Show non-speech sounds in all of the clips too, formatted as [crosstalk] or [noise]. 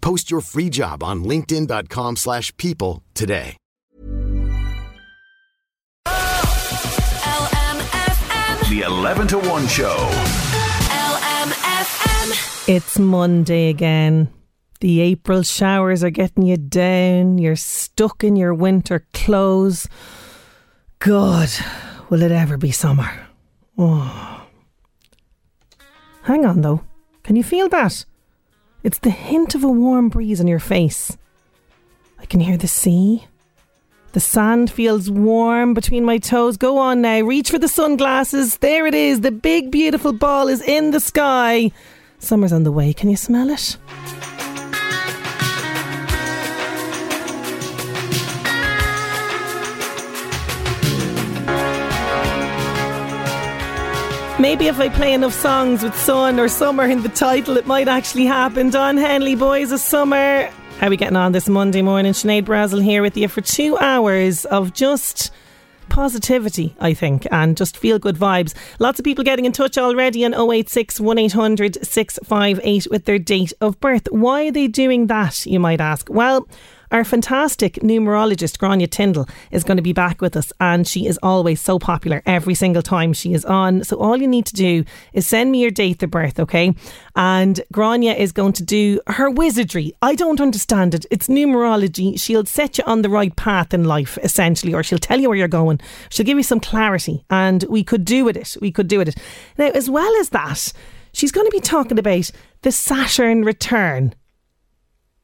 Post your free job on linkedin.com/people slash people today. LMFM. The 11 to 1 show. LMFM. It's Monday again. The April showers are getting you down. You're stuck in your winter clothes. God, will it ever be summer? Oh. Hang on though. Can you feel that? It's the hint of a warm breeze on your face. I can hear the sea. The sand feels warm between my toes. Go on now, reach for the sunglasses. There it is. The big, beautiful ball is in the sky. Summer's on the way. Can you smell it? Maybe if I play enough songs with sun or summer in the title, it might actually happen. Don Henley, Boys of Summer. How are we getting on this Monday morning? Sinead Brazel here with you for two hours of just positivity, I think, and just feel good vibes. Lots of people getting in touch already on 086 1800 658 with their date of birth. Why are they doing that, you might ask? Well, our fantastic numerologist, Grainne Tyndall, is going to be back with us, and she is always so popular every single time she is on. So, all you need to do is send me your date of birth, okay? And Grania is going to do her wizardry. I don't understand it. It's numerology. She'll set you on the right path in life, essentially, or she'll tell you where you're going. She'll give you some clarity, and we could do with it. We could do with it. Now, as well as that, she's going to be talking about the Saturn return.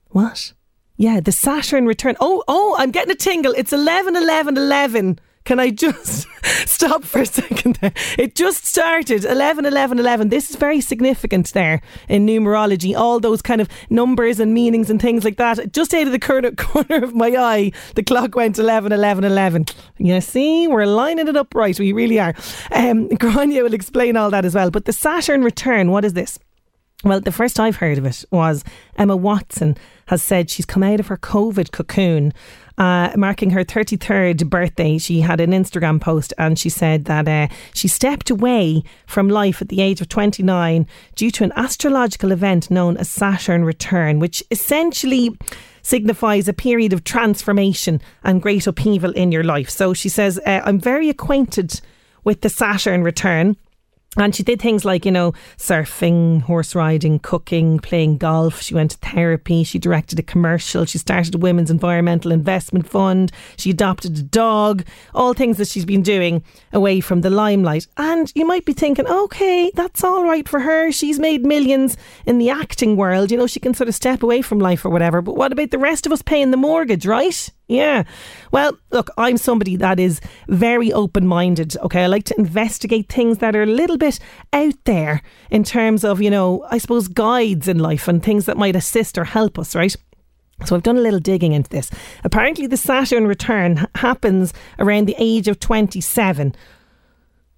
What? Yeah, the Saturn return. Oh, oh, I'm getting a tingle. It's 11 11 11. Can I just [laughs] stop for a second there? It just started 11 11 11. This is very significant there in numerology. All those kind of numbers and meanings and things like that. Just out of the corner, [laughs] corner of my eye, the clock went 11 11 11. You see, we're lining it up right. We really are. Um, [laughs] Grainne will explain all that as well. But the Saturn return, what is this? Well, the first I've heard of it was Emma Watson has said she's come out of her COVID cocoon. Uh, marking her 33rd birthday, she had an Instagram post and she said that uh, she stepped away from life at the age of 29 due to an astrological event known as Saturn return, which essentially signifies a period of transformation and great upheaval in your life. So she says, uh, I'm very acquainted with the Saturn return. And she did things like, you know, surfing, horse riding, cooking, playing golf. She went to therapy. She directed a commercial. She started a women's environmental investment fund. She adopted a dog. All things that she's been doing away from the limelight. And you might be thinking, okay, that's all right for her. She's made millions in the acting world. You know, she can sort of step away from life or whatever. But what about the rest of us paying the mortgage, right? Yeah. Well, look, I'm somebody that is very open minded. Okay. I like to investigate things that are a little bit out there in terms of, you know, I suppose guides in life and things that might assist or help us, right? So I've done a little digging into this. Apparently, the Saturn return happens around the age of 27.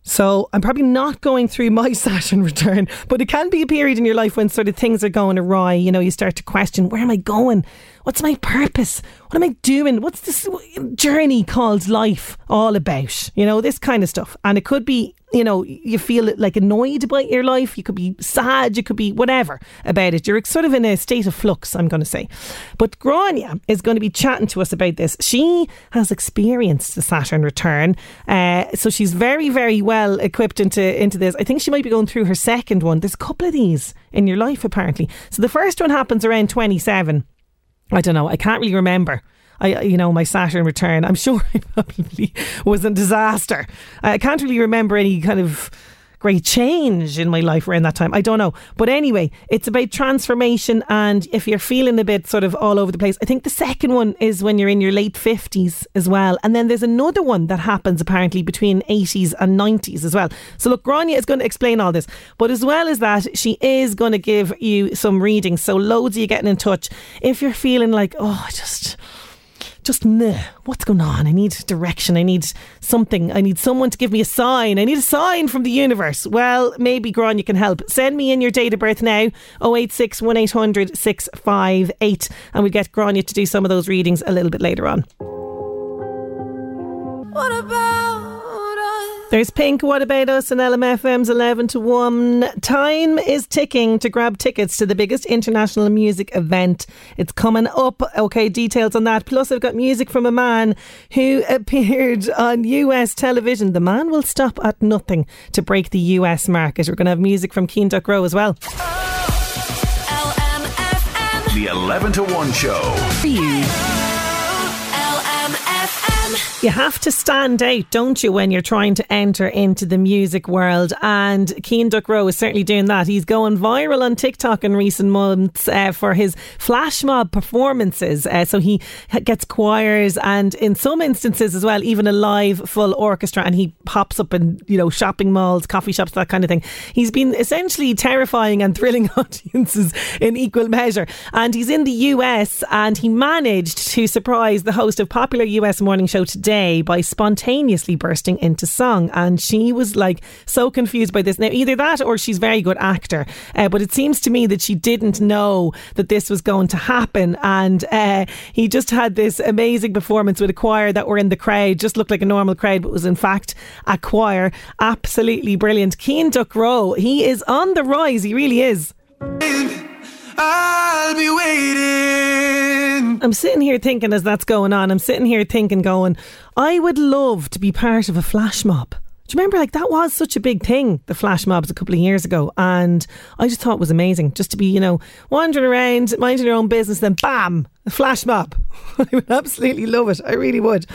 So I'm probably not going through my [laughs] Saturn return, but it can be a period in your life when sort of things are going awry. You know, you start to question, where am I going? What's my purpose? What am I doing? What's this journey called life all about? You know, this kind of stuff. And it could be, you know, you feel like annoyed about your life. You could be sad. You could be whatever about it. You're sort of in a state of flux, I'm going to say. But Grainne is going to be chatting to us about this. She has experienced the Saturn return. Uh, so she's very, very well equipped into, into this. I think she might be going through her second one. There's a couple of these in your life, apparently. So the first one happens around 27. I don't know. I can't really remember. I, you know, my Saturn return. I'm sure [laughs] it probably was a disaster. I can't really remember any kind of great change in my life around that time. I don't know. But anyway, it's about transformation. And if you're feeling a bit sort of all over the place, I think the second one is when you're in your late 50s as well. And then there's another one that happens apparently between 80s and 90s as well. So look, Grainne is going to explain all this. But as well as that, she is going to give you some readings. So loads of you getting in touch. If you're feeling like, oh, just just meh, what's going on? I need direction. I need something. I need someone to give me a sign. I need a sign from the universe. Well, maybe Gron, you can help. Send me in your date of birth now 086 1800 658 and we'll get Grainne to do some of those readings a little bit later on. What about there's Pink, What About Us, and LMFM's 11 to 1. Time is ticking to grab tickets to the biggest international music event. It's coming up. Okay, details on that. Plus, I've got music from a man who appeared on US television. The man will stop at nothing to break the US market. We're going to have music from Cian Ducrot as well. The 11 to 1 show. For you. You have to stand out, don't you, when you're trying to enter into the music world? And Cian Ducrot is certainly doing that. He's going viral on TikTok in recent months uh, for his flash mob performances. Uh, so he gets choirs and, in some instances as well, even a live full orchestra. And he pops up in you know shopping malls, coffee shops, that kind of thing. He's been essentially terrifying and thrilling [laughs] audiences in equal measure. And he's in the US, and he managed to surprise the host of popular US morning show today by spontaneously bursting into song. And she was like so confused by this. Now, either that or she's very good actor. Uh, but it seems to me that she didn't know that this was going to happen. And uh, he just had this amazing performance with a choir that were in the crowd, just looked like a normal crowd, but was in fact a choir. Absolutely brilliant. Cian Ducrot, he is on the rise. He really is. I'll be waiting. I'm sitting here thinking as that's going on, I'm sitting here thinking, going, I would love to be part of a flash mob. Do you remember, like, that was such a big thing, the flash mobs a couple of years ago. And I just thought it was amazing just to be, you know, wandering around, minding your own business, then bam, a flash mob. [laughs] I would absolutely love it. I really would.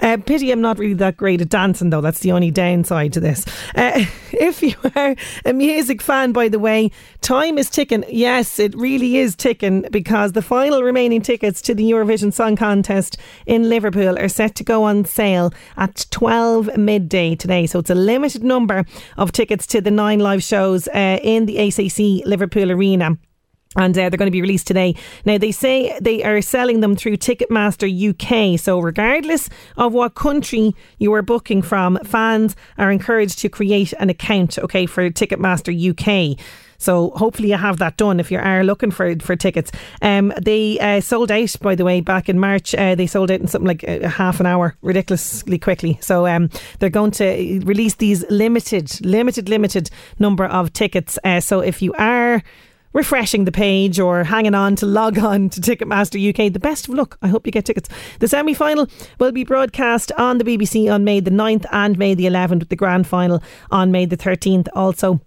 Uh, pity I'm not really that great at dancing, though. That's the only downside to this. Uh, [laughs] if you are a music fan, by the way, time is ticking. Yes, it really is ticking because the final remaining tickets to the Eurovision Song Contest in Liverpool are set to go on sale at 12 midday today. So it's a limited number of tickets to the nine live shows uh, in the ACC Liverpool Arena and uh, they're going to be released today. Now, they say they are selling them through Ticketmaster UK. So, regardless of what country you are booking from, fans are encouraged to create an account, okay, for Ticketmaster UK. So hopefully you have that done if you are looking for for tickets. Um, they uh, sold out, by the way, back in March. Uh, they sold out in something like a half an hour, ridiculously quickly. So um, they're going to release these limited, limited, limited number of tickets. Uh, so if you are refreshing the page or hanging on to log on to Ticketmaster UK. The best of luck. I hope you get tickets. The semi final will be broadcast on the BBC on May the 9th and May the 11th, with the grand final on May the 13th. Also,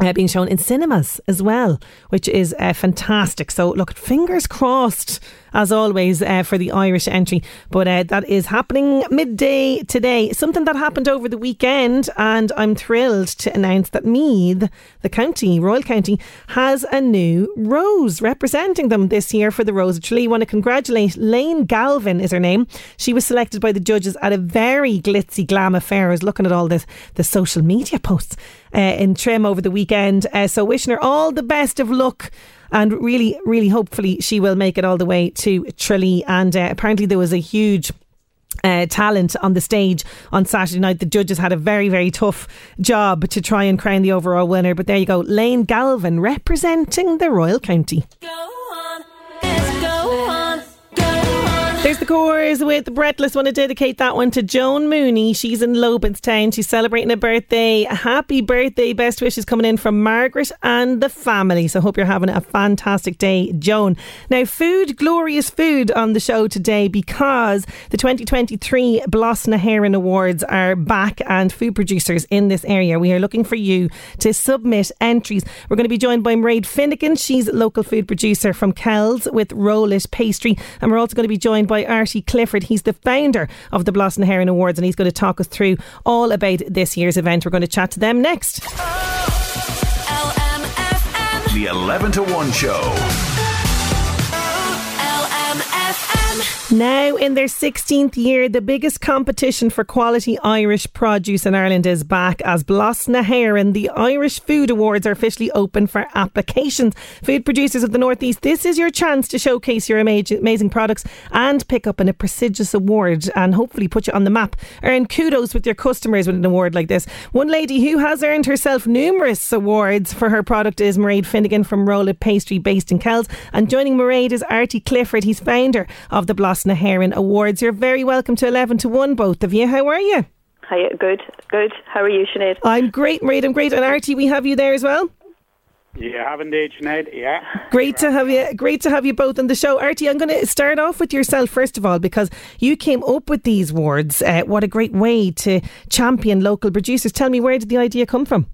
uh, being shown in cinemas as well, which is uh, fantastic. So, look, fingers crossed as always, uh, for the Irish entry. But uh, that is happening midday today. Something that happened over the weekend, and I'm thrilled to announce that Meath, the county, Royal County, has a new Rose representing them this year for the Rose of Tralee. want to congratulate Lane Galvin, is her name. She was selected by the judges at a very glitzy glam affair. I was looking at all the, the social media posts uh, in Trim over the weekend. Uh, so, wishing her all the best of luck and really, really, hopefully, she will make it all the way to Tralee. And uh, apparently, there was a huge uh, talent on the stage on Saturday night. The judges had a very, very tough job to try and crown the overall winner. But there you go, Lane Galvin representing the Royal County. There's the chorus with Breathless. Want to dedicate that one to Joan Mooney. She's in Lobinstown. She's celebrating a birthday. Happy birthday. Best wishes coming in from Margaret and the family. So hope you're having a fantastic day, Joan. Now, food, glorious food on the show today because the 2023 Blas na hÉireann Awards are back and food producers in this area. We are looking for you to submit entries. We're going to be joined by Mairead Finnegan. She's a local food producer from Kells with Rollit Pastry. And we're also going to be joined by by Artie Clifford. He's the founder of the Blas na hÉireann Awards and he's going to talk us through all about this year's event. We're going to chat to them next. The 11 to 1 show. Now in their 16th year, the biggest competition for quality Irish produce in Ireland is back as Blas na hÉireann. The Irish Food Awards are officially open for applications. Food producers of the Northeast, this is your chance to showcase your amazing products and pick up in a prestigious award and hopefully put you on the map. Earn kudos with your customers with an award like this. One lady who has earned herself numerous awards for her product is Mairead Finnegan from Rolla Pastry based in Kells. And joining Mairead is Artie Clifford. He's founder of the Blas na hÉireann Awards. You're very welcome to 11 to 1, both of you. How are you? Hi, good, good. How are you, Sinead? I'm great, Mairead. I'm great. And Artie, we have you there as well? Yeah, have indeed, Sinead. Yeah. Great to have you. Great to have you both on the show, Artie. I'm going to start off with yourself first of all because you came up with these awards. Uh, what a great way to champion local producers. Tell me, where did the idea come from?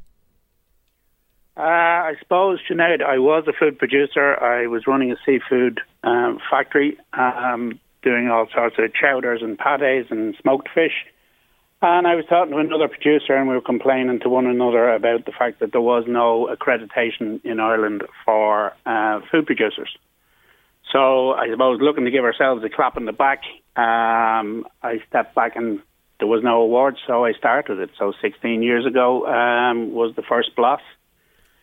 Uh, I suppose, Sinead, I was a food producer. I was running a seafood um, factory. Um, doing all sorts of chowders and pates and smoked fish. And I was talking to another producer, and we were complaining to one another about the fact that there was no accreditation in Ireland for uh, food producers. So I suppose looking to give ourselves a clap on the back, um, I stepped back and there was no award, so I started it. So 16 years ago um, was the first Blas.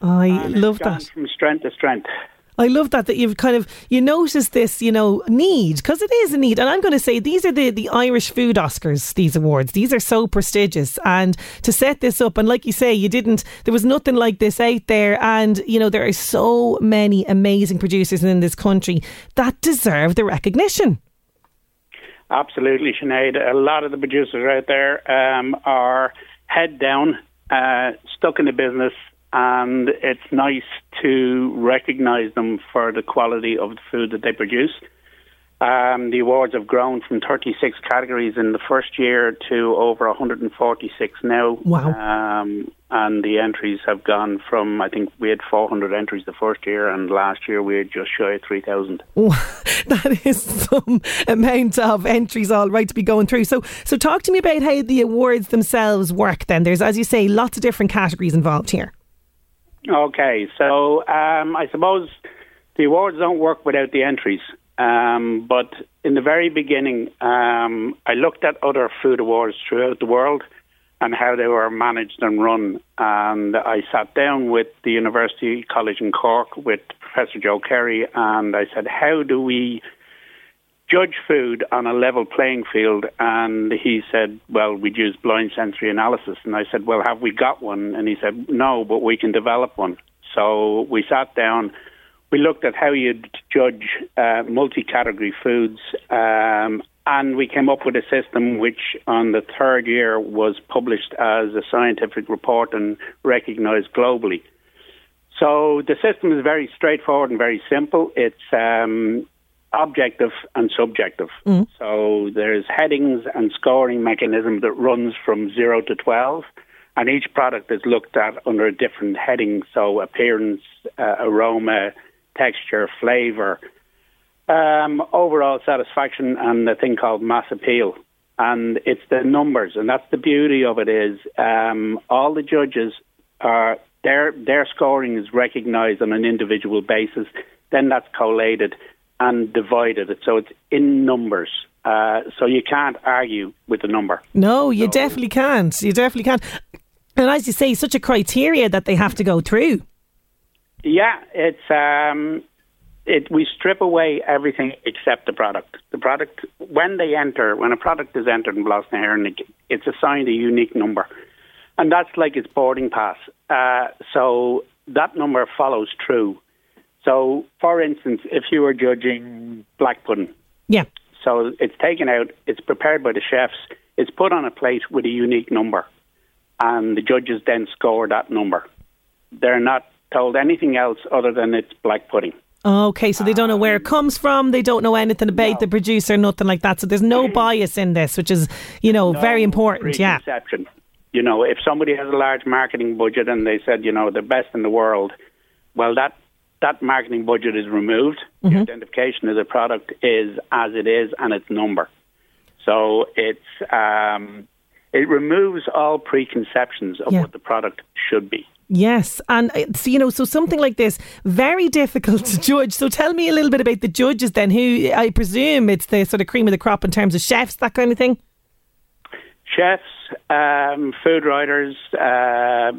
I love that. From strength to strength. I love that that you've kind of you notice this you know need because it is a need and I'm going to say these are the the Irish food Oscars these awards these are so prestigious and to set this up and like you say you didn't there was nothing like this out there and you know there are so many amazing producers in this country that deserve the recognition. Absolutely, Sinead. A lot of the producers out there um, are head down, uh, stuck in the business, and it's nice to recognise them for the quality of the food that they produce. Um, the awards have grown from 36 categories in the first year to over 146 now. Wow. Um, and the entries have gone from, I think we had 400 entries the first year, and last year we had just shy of 3,000. [laughs] that is some amount of entries, all right, to be going through. So, so talk to me about how the awards themselves work then. There's, as you say, lots of different categories involved here. Okay, so um, I suppose the awards don't work without the entries. Um, but in the very beginning, um, I looked at other food awards throughout the world and how they were managed and run. And I sat down with the University College in Cork with Professor Joe Kerry, and I said, How do we judge food on a level playing field. And he said, Well, we'd use blind sensory analysis. And I said, Well, have we got one? And he said, No, but we can develop one. So we sat down. We looked at how you'd judge uh, multi category foods. Um, and we came up with a system which, on the third year, was published as a scientific report and recognized globally. So the system is very straightforward and very simple. It's um, objective and subjective. Mm. So there's headings and scoring mechanism that runs from zero to twelve, and each product is looked at under a different heading. So appearance, uh, aroma, texture, flavour, um, overall satisfaction, and a thing called mass appeal. And it's the numbers, and that's the beauty of it is um, all the judges are their their scoring is recognised on an individual basis. Then that's collated and divided it. So it's in numbers. Uh, so you can't argue with the number. No, you so, definitely can't. You definitely can't. And as you say, such a criteria that they have to go through. Yeah, it's um, it. We strip away everything except the product. The product when they enter, when a product is entered in Blas na it's assigned a unique number, and that's like its boarding pass. Uh, so that number follows true. So, for instance, if you were judging black pudding, yeah. So it's taken out, it's prepared by the chefs, it's put on a plate with a unique number, and the judges then score that number. They're not told anything else other than it's black pudding. Okay, so they don't know where it um, comes from. They don't know anything about no. the producer, nothing like that. So there's no [clears throat] bias in this, which is, you know, no very important. Yeah. You know, if somebody has a large marketing budget and they said, you know, the best in the world, well, that that marketing budget is removed. The identification of the product is as it is and its number. So it's um, it removes all preconceptions of Yeah. what the product should be. Yes, and it's, you know, so something like this very difficult to judge. So tell me a little bit about the judges then. Who I presume it's the sort of cream of the crop in terms of chefs, that kind of thing. Chefs, um, food writers, uh,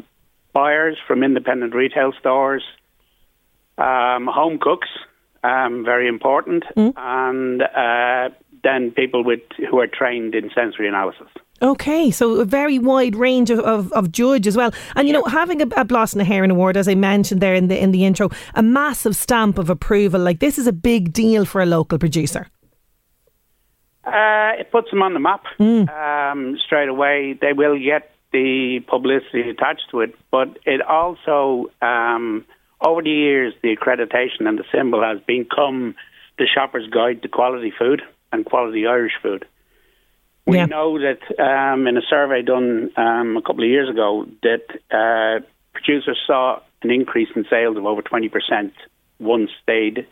buyers from independent retail stores, um, home cooks, um, very important, and uh, then people with who are trained in sensory analysis. Okay, so a very wide range of, of, of judge as well. And you know, having a, a Blas na hÉireann Award, as I mentioned there in the in the intro, a massive stamp of approval. Like this is a big deal for a local producer. Uh, it puts them on the map um, straight away. They will get the publicity attached to it, but it also, um, over the years, the accreditation and the symbol has become the shopper's guide to quality food and quality Irish food. We Yeah. know that um, in a survey done um, a couple of years ago that uh, producers saw an increase in sales of over 20% once they'd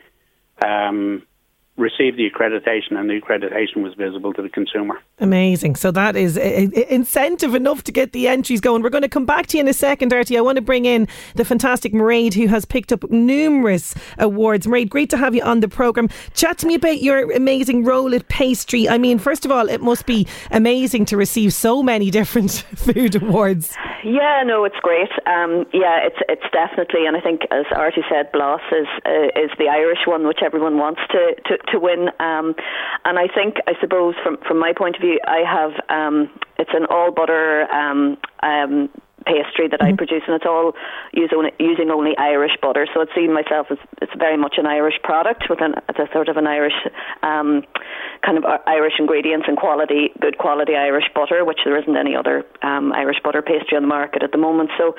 um, received the accreditation and the accreditation was visible to the consumer. Amazing. So that is i- i- incentive enough to get the entries going. We're going to come back to you in a second, Artie. I want to bring in the fantastic Mairead, who has picked up numerous awards. Mairead, great to have you on the programme. Chat to me about your amazing roll at pastry. I mean, first of all, it must be amazing to receive so many [laughs] different food awards. Yeah, no, it's great. Um, yeah, it's it's definitely, and I think as Artie said, Blas is uh, is the Irish one, which everyone wants to to, to win. Um, and I think, I suppose, from from my point of view, I have um, it's an all butter. Um, um, pastry that I produce, and it's all use only, using only Irish butter. So it's seen myself as it's very much an Irish product with an a sort of an Irish um, kind of Irish ingredients and quality, good quality Irish butter, which there isn't any other um, Irish butter pastry on the market at the moment. So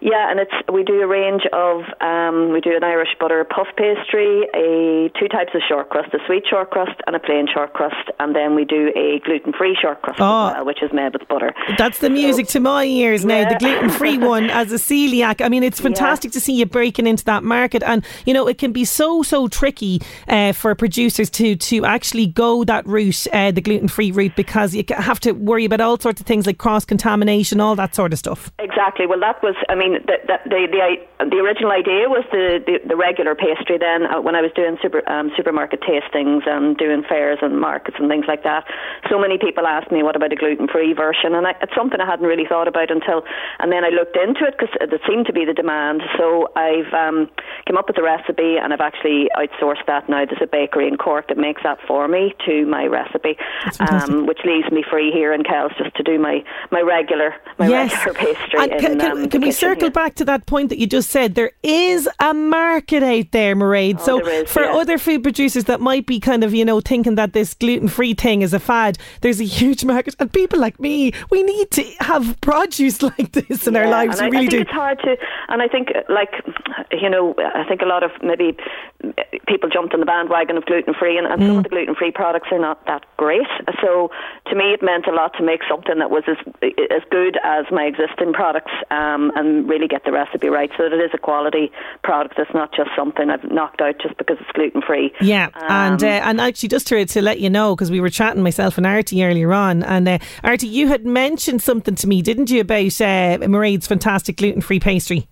yeah, and it's we do a range of um, we do an Irish butter puff pastry, a two types of short crust, a sweet short crust and a plain short crust, and then we do a gluten free short crust Oh. as well, which is made with butter. That's the music to my ears now. The gluten free [laughs] one as a celiac. I mean, it's fantastic to see you breaking into that market, and you know it can be so so tricky uh, for producers to to actually go that route, uh, the gluten free route, because you have to worry about all sorts of things like cross contamination, all that sort of stuff. Exactly. Well, that was. I mean, the the the, the, the original idea was the, the, the regular pastry. Then, uh, when I was doing super um, supermarket tastings and doing fairs and markets and things like that, so many people asked me, "What about a gluten-free version?" And I, it's something I hadn't really thought about until, and then I looked into it because it seemed to be the demand. So I've um, come up with a recipe, and I've actually outsourced that now. There's a bakery in Cork that makes that for me to my recipe, um, which leaves me free here in Kells just to do my my regular my regular pastry. And can, in, can, um, can we circle here. back to that point that you just said? There is a market out there, Mairead. so Oh, is, for yeah. other food producers that might be kind of, you know, thinking that this gluten free thing is a fad, there's a huge market. And people like me, we need to have produce [laughs] like this in our lives. we I, really I think do. it's hard to, and I think like you know, I think a lot of maybe people jumped on the bandwagon of gluten free, and, and some Mm. of the gluten free products are not that great. So to me, it meant a lot to make something that was as as good as my existing products, um, and really get the recipe right, so that it is a quality product. It's not just something I've knocked out just because it's gluten free. Yeah, and uh, Um, and actually, just to to let you know, because we were chatting myself and Artie earlier on, and uh, Artie, you had mentioned something to me, didn't you, about uh, Mairead's fantastic gluten free pastry?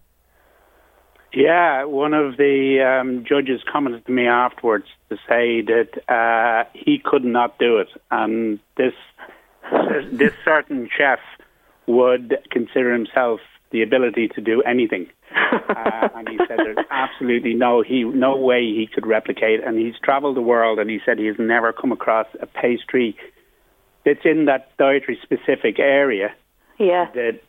Yeah, one of the um, judges commented to me afterwards to say that uh, he could not do it, and this this certain chef would consider himself the ability to do anything. uh, and he said there's [laughs] absolutely no he no way he could replicate. And he's travelled the world, and he said he has never come across a pastry that's in that dietary specific area Yeah. that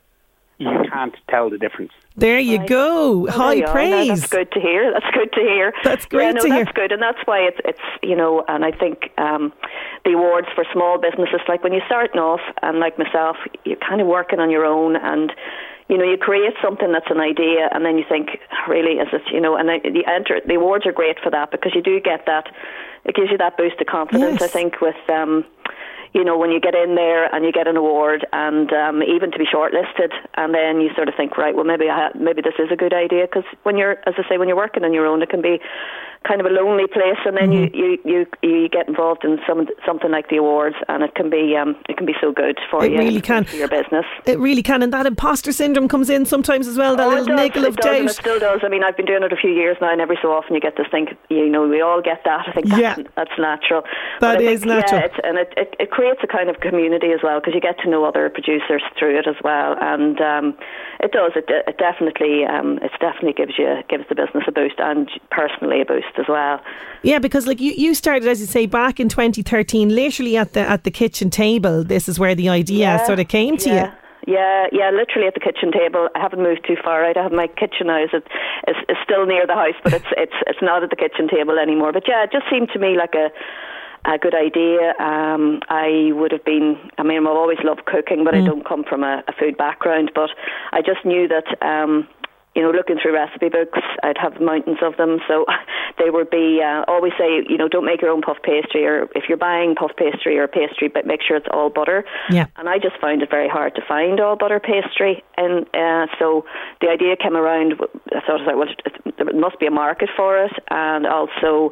you can't tell the difference. There you Right. go. Oh, High you are. No, praise. that's good to hear. That's good to hear. That's great yeah, no, to hear. That's good, and that's why it's it's you know, and I think um, the awards for small businesses, like when you're starting off, and like myself, you're kind of working on your own, and you know, you create something that's an idea, and then you think, really, is it? You know, and the, the enter the awards are great for that because you do get that. It gives you that boost of confidence. Yes. I think with. Um, you know, when you get in there and you get an award, and um, even to be shortlisted, and then you sort of think, right, well, maybe I ha- maybe this is a good idea because when you're, as I say, when you're working on your own, it can be kind of a lonely place, and then mm-hmm. you, you, you you get involved in some something like the awards, and it can be um, it can be so good for it you. It really can for your business. It really can, and that imposter syndrome comes in sometimes as well. That oh, little does, niggle of does, doubt. it still does. I mean, I've been doing it a few years now, and every so often you get this thing. You know, we all get that. I think that's, yeah. that's natural. That is think, natural. Yeah, and it, it, it creates a kind of community as well because you get to know other producers through it as well, and um, it does. It, it definitely um, it definitely gives you gives the business a boost and personally a boost as well. Yeah, because like you, you started as you say back in 2013, literally at the at the kitchen table. This is where the idea yeah, sort of came to yeah. you. Yeah, yeah, literally at the kitchen table. I haven't moved too far out. I have my kitchen now. It's, it's, it's still near the house, but it's it's it's not at the kitchen table anymore. But yeah, it just seemed to me like a a good idea. Um, I would have been. I mean, I've always loved cooking, but mm. I don't come from a, a, food background. But I just knew that. Um, you know, looking through recipe books, I'd have mountains of them. So [laughs] they would be uh, always say, you know, don't make your own puff pastry, or if you're buying puff pastry or pastry, but make sure it's all butter. Yeah. And I just found it very hard to find all butter pastry, and uh, so the idea came around. I thought, like, well, there must be a market for it, and also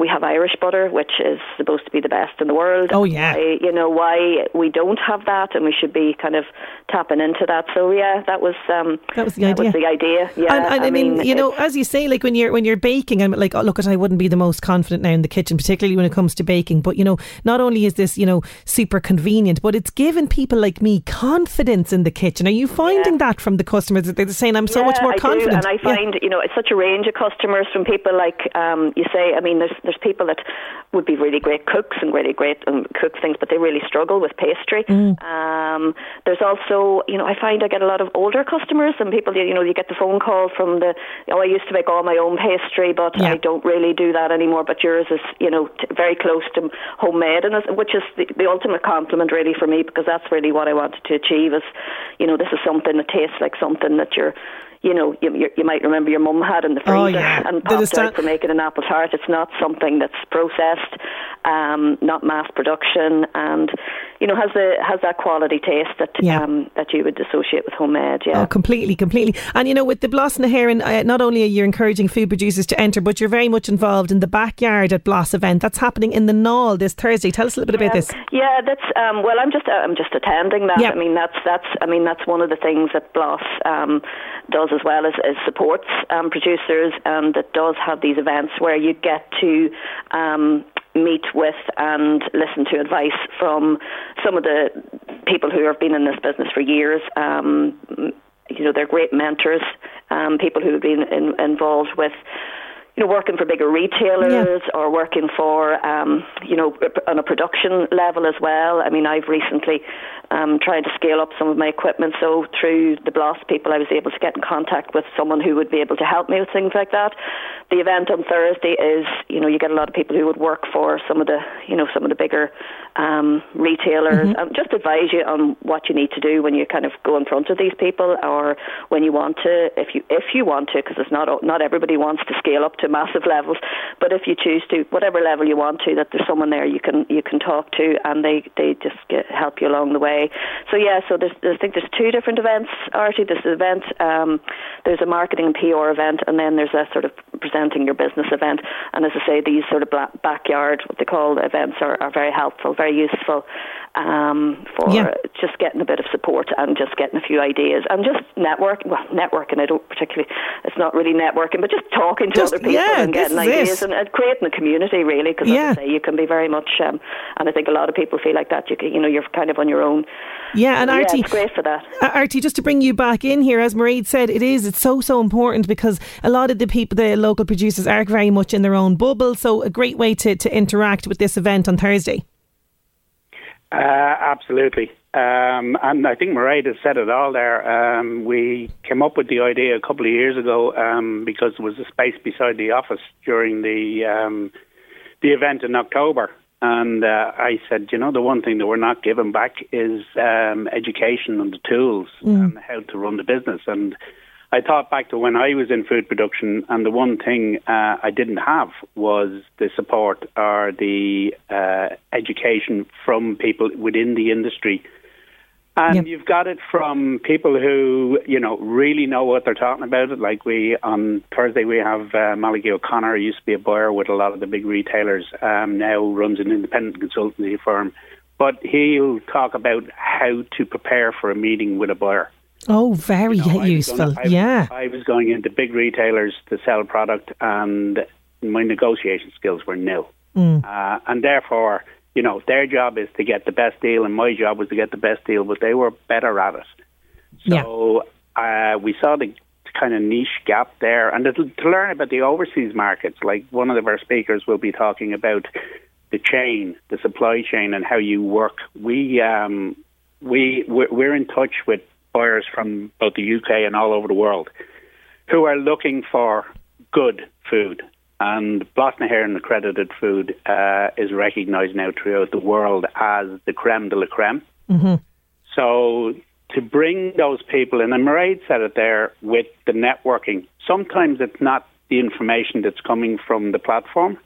we have Irish butter, which is supposed to be the best in the world. Oh yeah, why, you know why we don't have that, and we should be kind of tapping into that. So yeah, that was um, that was the idea. Was the idea. Yeah, and, and I, I, mean, mean you know, as you say, like when you're when you're baking, I'm like, oh, look, I wouldn't be the most confident now in the kitchen, particularly when it comes to baking. But you know, not only is this you know super convenient, but it's given people like me confidence in the kitchen. Are you finding yeah. that from the customers? that They're saying, I'm so yeah, much more I confident. Do, and I find yeah. you know it's such a range of customers from people like um, you say. I mean, there's there's people that would be really great cooks and really great um, cook things, but they really struggle with pastry. Mm. Um, there's also, you know, I find I get a lot of older customers and people, you know, you get the phone call from the, oh, I used to make all my own pastry, but yeah. I don't really do that anymore. But yours is, you know, t- very close to homemade, and which is the, the ultimate compliment really for me because that's really what I wanted to achieve. Is, you know, this is something that tastes like something that you're you know, you, you might remember your mum had in the freezer oh, yeah. and popped out for making an apple tart. It's not something that's processed, um, not mass production, and you know has the has that quality taste that yeah. um, that you would associate with homemade. Yeah, oh, completely, completely. And you know, with the Blas na hÉireann, uh, not only are you encouraging food producers to enter, but you're very much involved in the backyard at Blas event. That's happening in the Naul this Thursday. Tell us a little bit yeah. about this. Yeah, that's um, well, I'm just uh, I'm just attending that. I mean, that's that's I mean that's one of the things that Blas um, does as well as, as supports um, producers, and it does have these events where you get to um, meet with and listen to advice from some of the people who have been in this business for years. Um, you know, they're great mentors, um, people who have been in, involved with you know, working for bigger retailers yeah. or working for, um, you know, on a production level as well. I mean, I've recently um, tried to scale up some of my equipment, so through the Blas people, I was able to get in contact with someone who would be able to help me with things like that. The event on Thursday is, you know, you get a lot of people who would work for some of the, you know, some of the bigger um, retailers, mm-hmm. and just advise you on what you need to do when you kind of go in front of these people, or when you want to, if you if you want to, because it's not not everybody wants to scale up to massive [laughs] levels. But if you choose to, whatever level you want to, that there's someone there you can you can talk to, and they they just get, help you along the way. So yeah, so there's, there's I think there's two different events. Artie, this event, um, there's a marketing and PR event, and then there's a sort of presenting your business event. And as I say, these sort of backyard, what they call events, are, are very helpful, very useful um, for yeah. just getting a bit of support and just getting a few ideas and just networking. Well, networking, I don't particularly, it's not really networking, but just talking to just, other people yeah, and getting ideas and, and, creating a community, really. Because yeah. say, you can be very much, um, and I think a lot of people feel like that. You, can, you know, you're kind of on your own. Yeah, and Artie, yeah, it's great for that. Uh, Artie, just to bring you back in here, as Marie said, it is. It's so so important because a lot of the people, the local producers, are very much in their own bubble. So a great way to to interact with this event on Thursday. Uh, absolutely. Um, and I think Mairead has said it all there. Um, we came up with the idea a couple of years ago um, because there was a space beside the office during the um, the event in October. And uh, I said, you know, the one thing that we're not giving back is um, education and the tools mm. and how to run the business. And I thought back to when I was in food production, and the one thing uh, I didn't have was the support or the uh, education from people within the industry. And yep. you've got it from people who, you know, really know what they're talking about. Like we, on Thursday, we have uh, Malachy O'Connor, who used to be a buyer with a lot of the big retailers, um, now runs an independent consultancy firm. But he'll talk about how to prepare for a meeting with a buyer. Oh, very you know, useful. I was, yeah. I was going into big retailers to sell product, and my negotiation skills were nil. Mm. Uh, and therefore, you know, their job is to get the best deal, and my job was to get the best deal, but they were better at it. So yeah. uh, we saw the kind of niche gap there. And to, to learn about the overseas markets, like one of our speakers will be talking about the chain, the supply chain, and how you work. We um, we we're in touch with buyers from both the UK and all over the world who are looking for good food. And na accredited food uh, is recognised now throughout the world as the creme de la creme. Mm-hmm. So to bring those people and Mairead said it there with the networking, sometimes it's not the information that's coming from the platform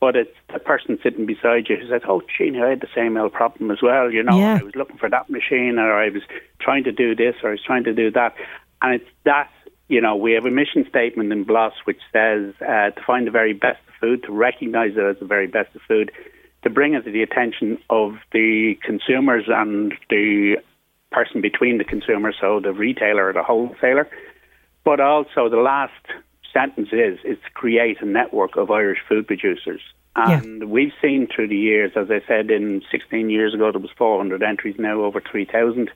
but it's the person sitting beside you who says, "Oh, gee, I had the same old problem as well. You know, yeah. I was looking for that machine, or I was trying to do this, or I was trying to do that." And it's that you know we have a mission statement in BLAS which says uh, to find the very best food, to recognise it as the very best of food, to bring it to the attention of the consumers and the person between the consumer, so the retailer or the wholesaler, but also the last sentence is is to create a network of Irish food producers. And yeah. we've seen through the years, as I said, in 16 years ago, there was 400 entries, now over 3,000.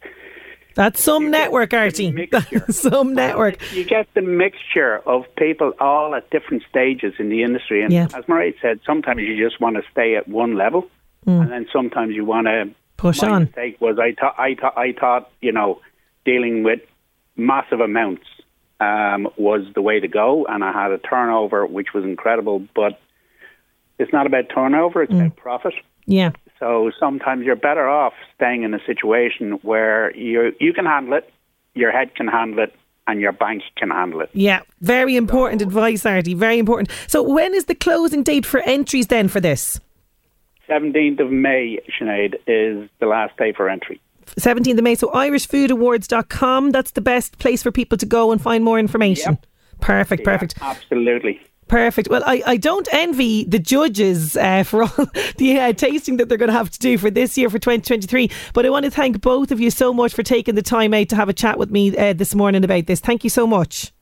That's some you network, Artie. [laughs] some network. You get the mixture of people all at different stages in the industry. And yeah. as Mairead said, sometimes you just want to stay at one level, mm. and then sometimes you want to push my on. Mistake was I thought I thought I thought you know dealing with massive amounts um, was the way to go, and I had a turnover which was incredible. But it's not about turnover; it's mm. about profit. Yeah. So sometimes you're better off staying in a situation where you you can handle it, your head can handle it, and your bank can handle it. Yeah, very important so, advice, Artie. Very important. So when is the closing date for entries then for this? 17th of May, Sinead, is the last day for entry. 17th of May. So irishfoodawards.com, that's the best place for people to go and find more information. Yep. Perfect, perfect. Yeah, absolutely. Perfect. Well, I, I don't envy the judges uh, for all [laughs] the uh, tasting that they're going to have to do for this year for 2023. But I want to thank both of you so much for taking the time out to have a chat with me uh, this morning about this. Thank you so much.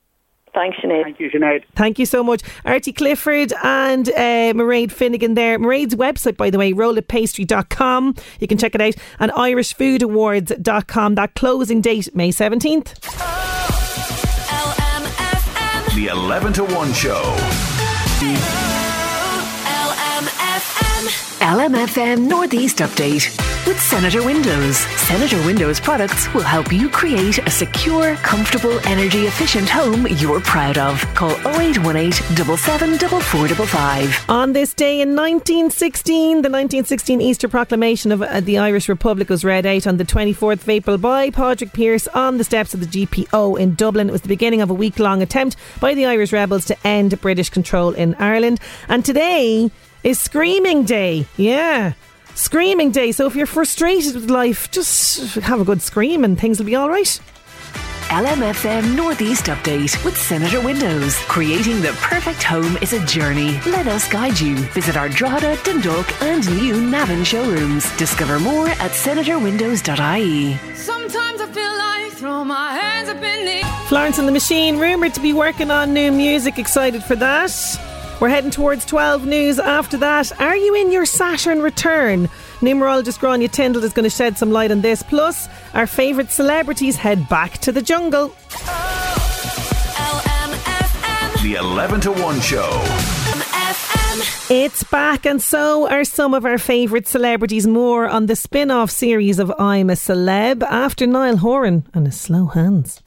Thanks, Sinead. Thank you, Sinead. Thank you so much. Artie Clifford and uh, Mairead Finnegan there. Mairead's website, by the way, rollittpastry.com. You can check it out. And irishfoodawards.com. That closing date, May 17th. Oh, the 11 to 1 show. LMFM Northeast Update with Senator Windows. Senator Windows products will help you create a secure, comfortable, energy efficient home you're proud of. Call 0818 774455. On this day in 1916, the 1916 Easter Proclamation of uh, the Irish Republic was read out on the 24th of April by Padraig Pearse on the steps of the GPO in Dublin. It was the beginning of a week long attempt by the Irish rebels to end British control in Ireland. And today, is Screaming Day. Yeah. Screaming Day. So if you're frustrated with life, just have a good scream and things will be all right. LMFM Northeast Update with Senator Windows. Creating the perfect home is a journey. Let us guide you. Visit our Drogheda, Dundalk and new Navan showrooms. Discover more at senatorwindows.ie. Sometimes I feel like throw my hands up in the Florence and the Machine, rumoured to be working on new music. Excited for that. We're heading towards 12 news after that. Are you in your Saturn return? Numerologist Grainne Tyndall is going to shed some light on this. Plus, our favourite celebrities head back to the jungle. The 11 to 1 show. It's back, and so are some of our favourite celebrities. More on the spin off series of I'm a Celeb after Niall Horan and his slow hands.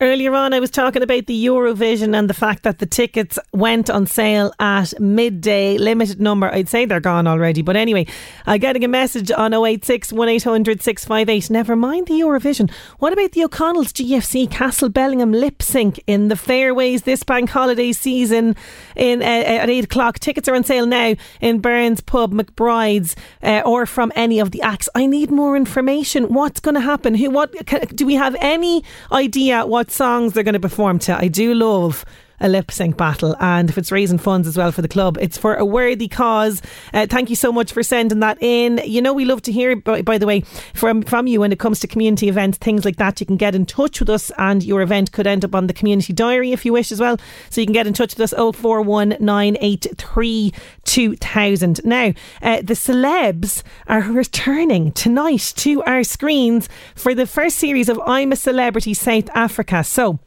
Earlier on, I was talking about the Eurovision and the fact that the tickets went on sale at midday, limited number. I'd say they're gone already, but anyway, I'm getting a message on 086 1800 658. Never mind the Eurovision. What about the O'Connell's GFC Castle Bellingham lip sync in the fairways this bank holiday season in uh, at 8 o'clock? Tickets are on sale now in Burns Pub, McBride's, uh, or from any of the acts. I need more information. What's going to happen? Who? What? Can, do we have any idea what songs they're going to perform to. I do love a lip sync battle, and if it's raising funds as well for the club, it's for a worthy cause. Uh, thank you so much for sending that in. You know, we love to hear, by, by, the way, from from you when it comes to community events, things like that. You can get in touch with us, and your event could end up on the community diary if you wish as well. So you can get in touch with us 041983 2000. Now, uh, the celebs are returning tonight to our screens for the first series of I'm a Celebrity South Africa. So.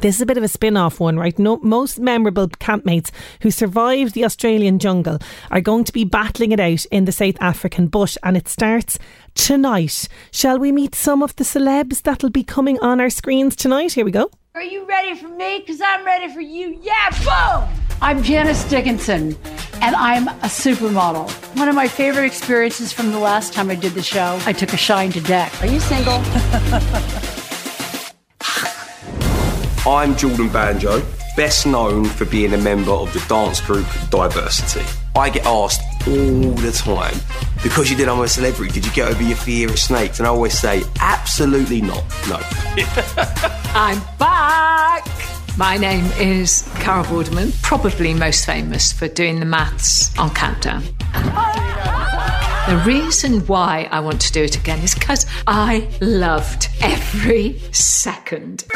This is a bit of a spin off one, right? No, most memorable campmates who survived the Australian jungle are going to be battling it out in the South African bush, and it starts tonight. Shall we meet some of the celebs that'll be coming on our screens tonight? Here we go. Are you ready for me? Because I'm ready for you. Yeah, boom! I'm Janice Dickinson, and I'm a supermodel. One of my favorite experiences from the last time I did the show, I took a shine to Dec. Are you single? [laughs] I'm Jordan Banjo, best known for being a member of the dance group Diversity. I get asked all the time, because you did I'm a celebrity, did you get over your fear of snakes? And I always say, absolutely not, no. [laughs] I'm back! My name is Carol Vorderman, probably most famous for doing the maths on Countdown. [laughs] The reason why I want to do it again is because I loved every second. [laughs]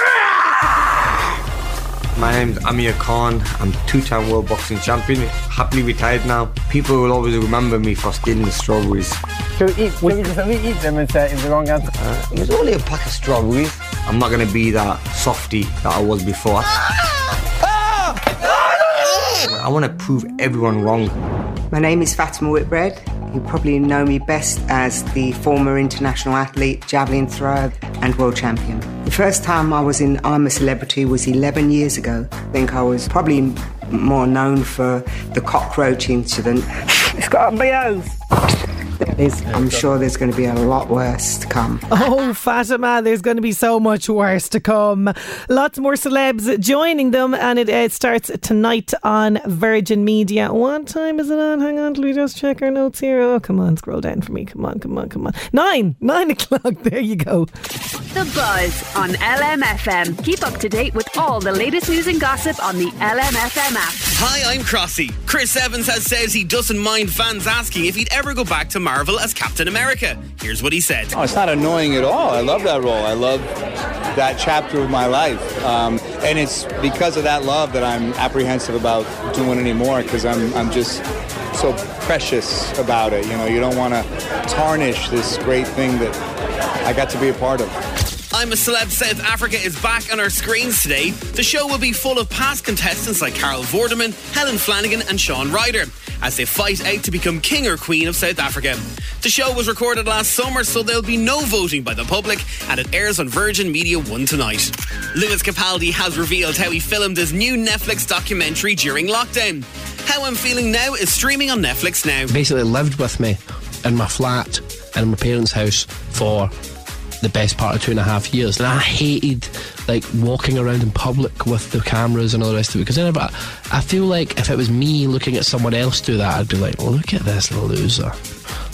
My name's Amir Khan. I'm two-time world boxing champion. Happily retired now. People will always remember me for stealing the strawberries. Should we eat, should we, should we eat them and say it's the wrong answer? Uh, it was only a pack of strawberries. I'm not going to be that softy that I was before. I want to prove everyone wrong. My name is Fatima Whitbread. You probably know me best as the former international athlete, javelin thrower, and world champion. The first time I was in I'm a Celebrity was 11 years ago. I think I was probably more known for the cockroach incident. It's got to be oath. I'm sure there's going to be a lot worse to come. [laughs] Oh, Fatima, there's going to be so much worse to come. Lots more celebs joining them, and it, it starts tonight on Virgin Media. What time is it on? Hang on, let me just check our notes here. Oh, come on, scroll down for me. Come on, come on, come on. Nine, nine o'clock. [laughs] There you go. The Buzz on LMFM. Keep up to date with all the latest news and gossip on the LMFM app. Hi, I'm Crossy. Chris Evans has says he doesn't mind fans asking if he'd ever go back to Marvel as Captain America. Here's what he said. Oh, it's not annoying at all. I love that role. I love that chapter of my life. Um, and it's because of that love that I'm apprehensive about doing anymore because I'm, I'm just so precious about it. You know, you don't want to tarnish this great thing that I got to be a part of. I'm a Celeb South Africa is back on our screens today. The show will be full of past contestants like Carol Vorderman, Helen Flanagan, and Shaun Ryder as they fight out to become king or queen of South Africa. The show was recorded last summer, so there'll be no voting by the public, and it airs on Virgin Media 1 tonight. Lewis Capaldi has revealed how he filmed his new Netflix documentary during lockdown. How I'm Feeling Now is streaming on Netflix now. Basically, lived with me in my flat and in my parents' house for the best part of two and a half years. And I hated like walking around in public with the cameras and all the rest of it because I, I feel like if it was me looking at someone else do that, I'd be like, look at this loser.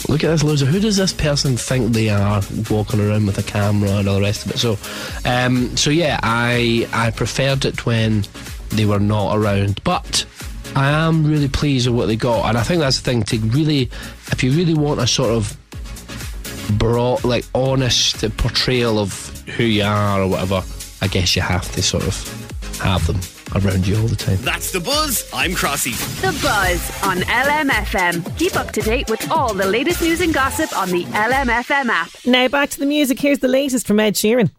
Look at this loser. Who does this person think they are walking around with a camera and all the rest of it? So, um, so yeah, I I preferred it when they were not around, but. I am really pleased with what they got, and I think that's the thing. To really, if you really want a sort of broad, like honest portrayal of who you are or whatever, I guess you have to sort of have them around you all the time. That's the buzz. I'm Crossy. The Buzz on LMFM. Keep up to date with all the latest news and gossip on the LMFM app. Now back to the music. Here's the latest from Ed Sheeran.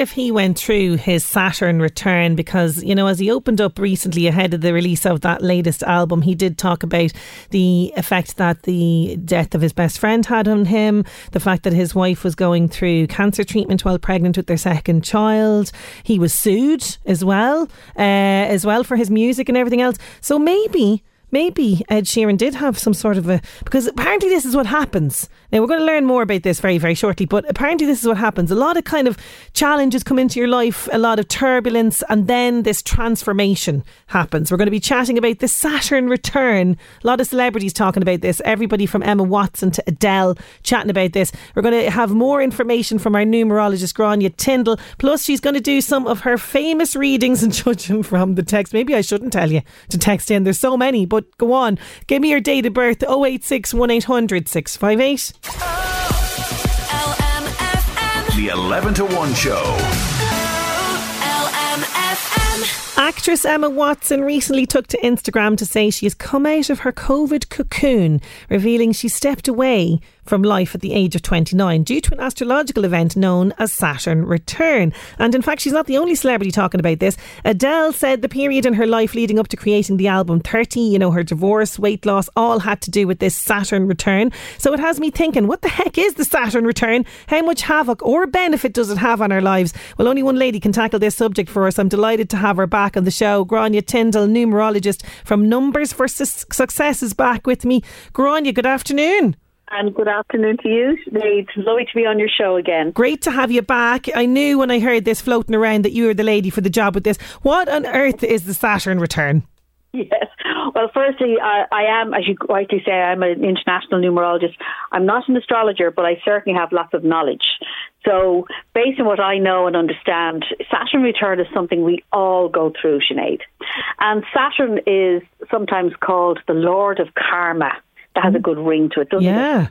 If he went through his Saturn return because, you know, as he opened up recently ahead of the release of that latest album, he did talk about the effect that the death of his best friend had on him, the fact that his wife was going through cancer treatment while pregnant with their second child. He was sued as well, uh, as well for his music and everything else. So maybe maybe Ed Sheeran did have some sort of a because apparently this is what happens. Now we're going to learn more about this very very shortly, but apparently this is what happens. A lot of kind of challenges come into your life, a lot of turbulence, and then this transformation happens. We're going to be chatting about the Saturn return. A lot of celebrities talking about this. Everybody from Emma Watson to Adele chatting about this. We're going to have more information from our numerologist Grainne Tyndall. Plus, she's going to do some of her famous readings and [laughs] judging from the text. Maybe I shouldn't tell you to text in. There's so many, but but go on. Give me your date of birth 086 1800 658. The 11 to 1 show. Actress Emma Watson recently took to Instagram to say she has come out of her COVID cocoon, revealing she stepped away from life at the age of 29 due to an astrological event known as Saturn return. And in fact, she's not the only celebrity talking about this. Adele said the period in her life leading up to creating the album 30, you know, her divorce, weight loss, all had to do with this Saturn return. So it has me thinking, what the heck is the Saturn return? How much havoc or benefit does it have on our lives? Well, only one lady can tackle this subject for us. I'm delighted to have her back on the show. Grainne Tyndall, numerologist from Numbers for Success, is back with me. Grainne, good afternoon. And good afternoon to you. It's lovely to be on your show again. Great to have you back. I knew when I heard this floating around that you were the lady for the job with this. What on earth is the Saturn return? [laughs] Yes. Well, firstly, I, I am, as you rightly say, I'm an international numerologist. I'm not an astrologer, but I certainly have lots of knowledge. So, based on what I know and understand, Saturn return is something we all go through, Sinead. And Saturn is sometimes called the Lord of Karma. That has a mm. good ring to it, doesn't yeah. it?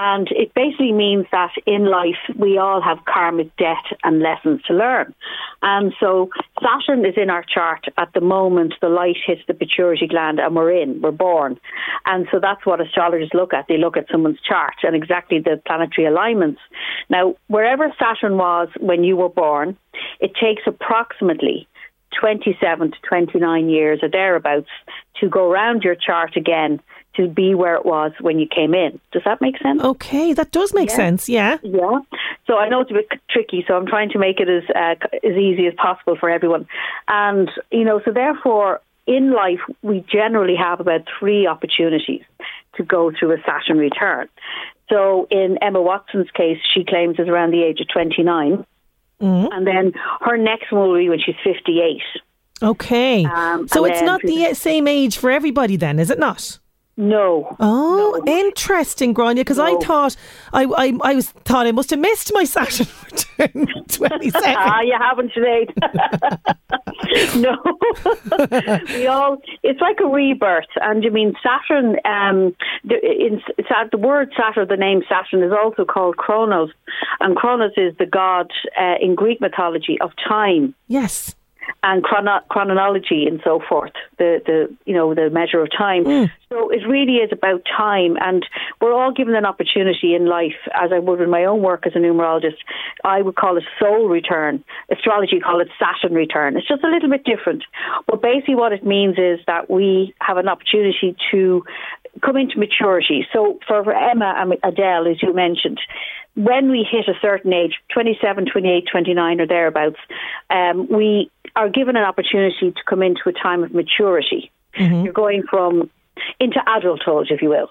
And it basically means that in life we all have karmic debt and lessons to learn. And so Saturn is in our chart at the moment the light hits the pituitary gland and we're in, we're born. And so that's what astrologers look at. They look at someone's chart and exactly the planetary alignments. Now, wherever Saturn was when you were born, it takes approximately 27 to 29 years or thereabouts to go around your chart again to be where it was when you came in. Does that make sense? Okay, that does make yeah. sense. Yeah. Yeah. So I know it's a bit tricky, so I'm trying to make it as uh, as easy as possible for everyone. And you know, so therefore, in life, we generally have about three opportunities to go through a Saturn return. So in Emma Watson's case, she claims is around the age of 29. Mm-hmm. And then her next one will be when she's 58. Okay. Um, so it's not the same age for everybody then, is it not? No. Oh, interesting, Grainne. Because I thought I, I I was thought I must have missed my Saturn return [laughs] twenty seven. ah, you haven't today. [laughs] no, [laughs] we all. It's like a rebirth, and I mean Saturn. Um, the, in the word Saturn, the name Saturn is also called Kronos, and Kronos is the god uh, in Greek mythology of time. Yes and chrono- chronology and so forth, the, the you know the measure of time. Mm. So it really is about time, and we're all given an opportunity in life. As I would in my own work as a numerologist, I would call it soul return. Astrology call it Saturn return. It's just a little bit different, but basically what it means is that we have an opportunity to come into maturity. So for, Emma and Adele, as you mentioned, when we hit a certain age, 27, 28, 29 or thereabouts, um, we are given an opportunity to come into a time of maturity. Mm-hmm. You're going from into adulthood, if you will.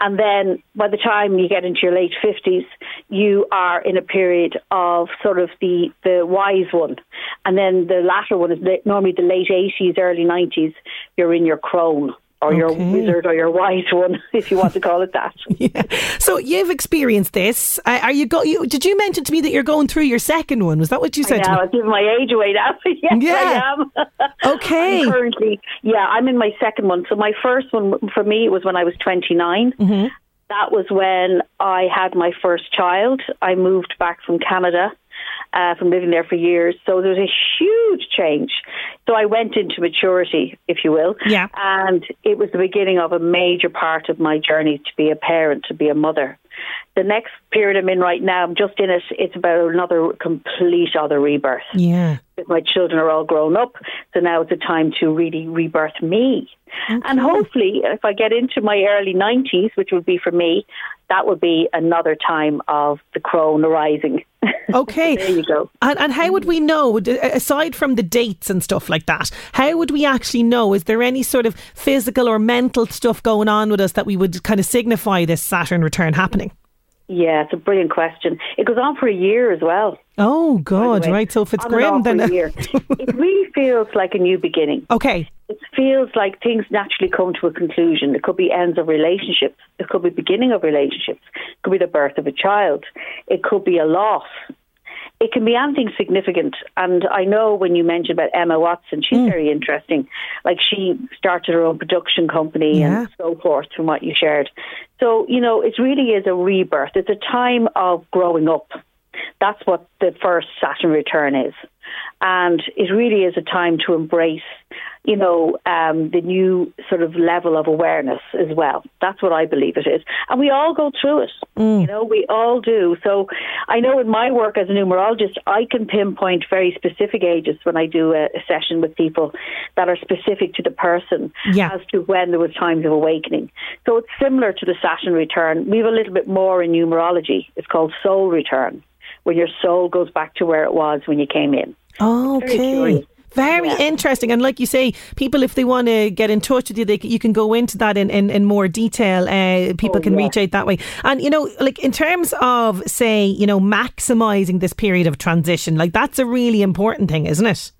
And then by the time you get into your late 50s, you are in a period of sort of the, the wise one. And then the latter one is normally the late 80s, early 90s, you're in your crone or Okay. your wizard or your wise one, [laughs] if you want to call it that. [laughs] So you've experienced this. Are you go? You, did you mention to me that you're going through your second one? Was that what you said? I to know, me? I'm giving my age away now. [laughs] yes, Yeah. I am. Okay. I'm currently, yeah, I'm in my second one. So my first one for me was when I was 29. Mm-hmm. That was when I had my first child. I moved back from Canada. Uh, from living there for years. So there was a huge change. So I went into maturity, if you will. Yeah. And it was the beginning of a major part of my journey to be a parent, to be a mother. The next period I'm in right now, I'm just in it. It's about another complete other rebirth. Yeah. My children are all grown up, so now it's a time to really rebirth me. And hopefully, if I get into my early 90s, which would be for me, that would be another time of the crone arising. [laughs] Okay. there you go. And, and how would we know, aside from the dates and stuff like that, how would we actually know? Is there any sort of physical or mental stuff going on with us that we would kind of signify this Saturn return happening? Yeah, it's a brilliant question. It goes on for a year as well. Oh, God, right. So if it's On grim, then. a year. [laughs] it really feels like a new beginning. Okay. It feels like things naturally come to a conclusion. It could be ends of relationships. It could be beginning of relationships. It could be the birth of a child. It could be a loss. It can be anything significant. And I know when you mentioned about Emma Watson, she's Hmm. very interesting. Like she started her own production company Yeah. and so forth from what you shared. So, you know, it really is a rebirth. It's a time of growing up. That's what the first Saturn return is. And it really is a time to embrace, you know, um, the new sort of level of awareness as well. That's what I believe it is. And we all go through it. You know, we all do. So I know in my work as a numerologist, I can pinpoint very specific ages when I do a, a session with people that are specific to the person Yeah. as to when there was times of awakening. So it's similar to the Saturn return. We have a little bit more in numerology. It's called soul return, where your soul goes back to where it was when you came in. Okay. Very interesting. And like you say, people, if they want to get in touch with you, they, you can go into that in, in, in more detail. Uh, people Oh, can yeah. reach out that way. And, you know, like in terms of, say, you know, maximising this period of transition, like that's a really important thing, isn't it?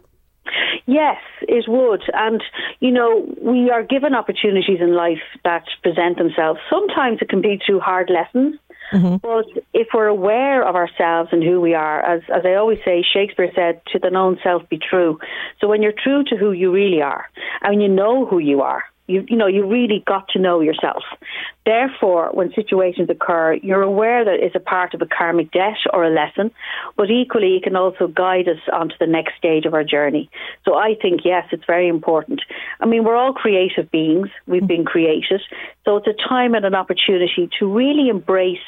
Yes, it would. And, you know, we are given opportunities in life that present themselves. Sometimes it can be through hard lessons. Mm-hmm. But if we're aware of ourselves and who we are, as, as I always say, Shakespeare said, to the known self be true. So when you're true to who you really are and you know who you are, you, you know, you really got to know yourself. Therefore, when situations occur, you're aware that it's a part of a karmic debt or a lesson, but equally it can also guide us onto the next stage of our journey. So I think, yes, it's very important. I mean, we're all creative beings. We've been created. So it's a time and an opportunity to really embrace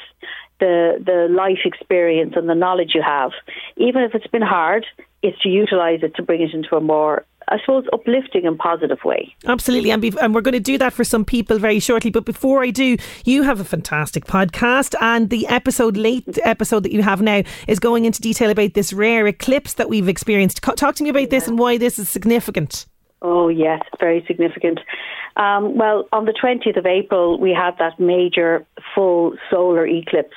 the the life experience and the knowledge you have. Even if it's been hard, it's to utilize it to bring it into a more I suppose uplifting and positive way. Absolutely, and, be, and we're going to do that for some people very shortly. But before I do, you have a fantastic podcast, and the episode, late episode that you have now, is going into detail about this rare eclipse that we've experienced. Talk to me about this and why this is significant. Oh, yes, very significant. Um, well, on the 20th of April, we had that major full solar eclipse,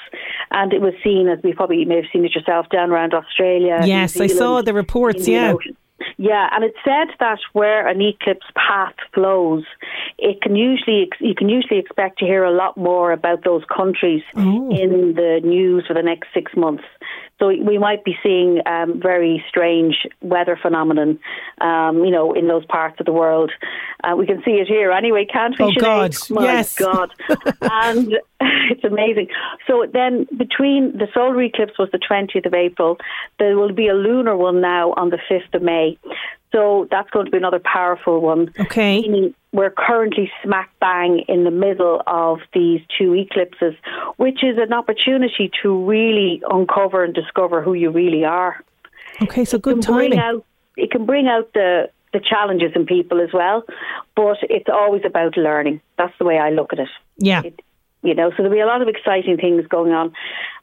and it was seen, as we probably may have seen it yourself, down around Australia. Yes, I saw the reports. Yeah. Yeah, and it said that where an eclipse path flows, it can usually you can usually expect to hear a lot more about those countries in the news for the next six months. So we might be seeing um, very strange weather phenomenon, um, you know, in those parts of the world. Uh, we can see it here anyway, can't we? Oh, Sinead? God, My yes. God, [laughs] and [laughs] it's amazing. So then, between the solar eclipse was the twentieth of April, there will be a lunar one now on the fifth of May. So that's going to be another powerful one. Okay. Meaning we're currently smack bang in the middle of these two eclipses, which is an opportunity to really uncover and discover who you really are. Okay, so good timing. out it can bring out the the challenges in people as well, but it's always about learning. That's the way I look at it. Yeah. You know, so there'll be a lot of exciting things going on,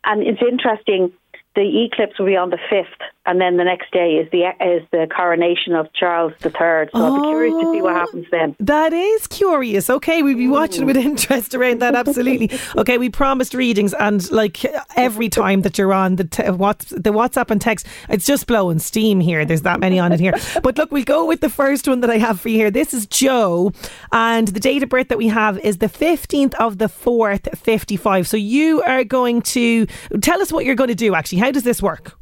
and it's interesting. The eclipse will be on the fifth, and then the next day is the is the coronation of Charles III. So I'll be curious to see what oh, happens then. That is curious. Okay, we'll be watching with interest around that. Absolutely. [laughs] Okay, we promised readings, and like every time that you're on the te- what the WhatsApp and text, it's just blowing steam here. There's that many on it here. [laughs] But look, we'll go with the first one that I have for you here. This is Joe, and the date of birth that we have is the 15th of the 4th, 55. So you are going to tell us what you're going to do. Actually, how does this work?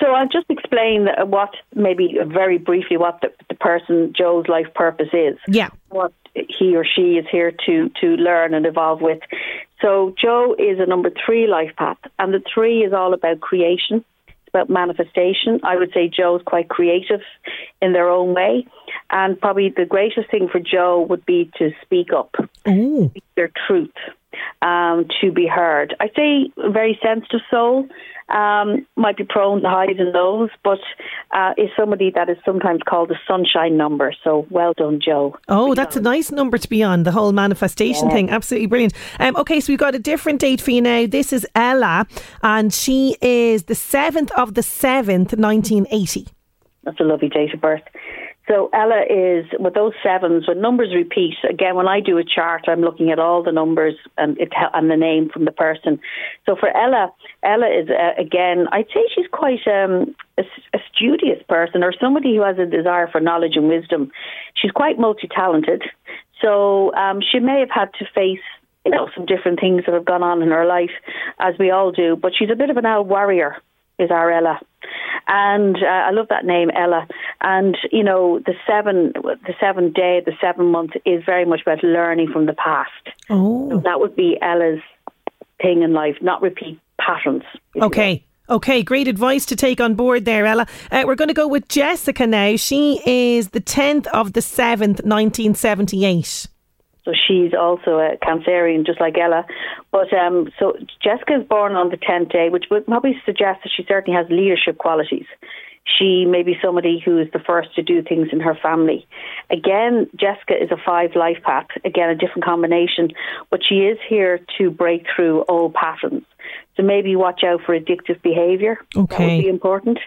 So I'll just explain what, maybe very briefly, what the, the person Joe's life purpose is. Yeah. What he or she is here to to learn and evolve with. So Joe is a number three life path, and the three is all about creation. It's about manifestation. I would say Joe's quite creative in their own way, and probably the greatest thing for Joe would be to speak up, speak their truth. um, to be heard. I say a very sensitive soul. Um, might be prone to highs and lows, but uh, is somebody that is sometimes called the sunshine number. So well done, Joe. Oh, that's a nice number to be on, the whole manifestation Yeah. thing. Absolutely brilliant. Um, okay, so we've got a different date for you now. This is Ella, and she is the 7th of the 7th, 1980. That's a lovely date of birth. So Ella is with those sevens. When numbers repeat, again, when I do a chart, I'm looking at all the numbers and it and the name from the person. So for Ella, Ella is uh, again, I'd say she's quite um, a, a studious person or somebody who has a desire for knowledge and wisdom. She's quite multi-talented, so um, she may have had to face you know some different things that have gone on in her life, as we all do. But she's a bit of an owl warrior. Is our Ella, and uh, I love that name, Ella. And you know, the seven, the seven day, the seven month is very much about learning from the past. Oh, So that would be Ella's thing in life, not repeat patterns. Okay. Okay, great advice to take on board there, Ella. Uh, we're going to go with Jessica now. She is the 10th of the 7th, 1978. So she's also a Cancerian, just like Ella. But um, so Jessica is born on the 10th day, which would probably suggest that she certainly has leadership qualities. She may be somebody who is the first to do things in her family. Again, Jessica is a five life path. Again, a different combination, but she is here to break through old patterns. So maybe watch out for addictive behaviour. Okay. That would be important.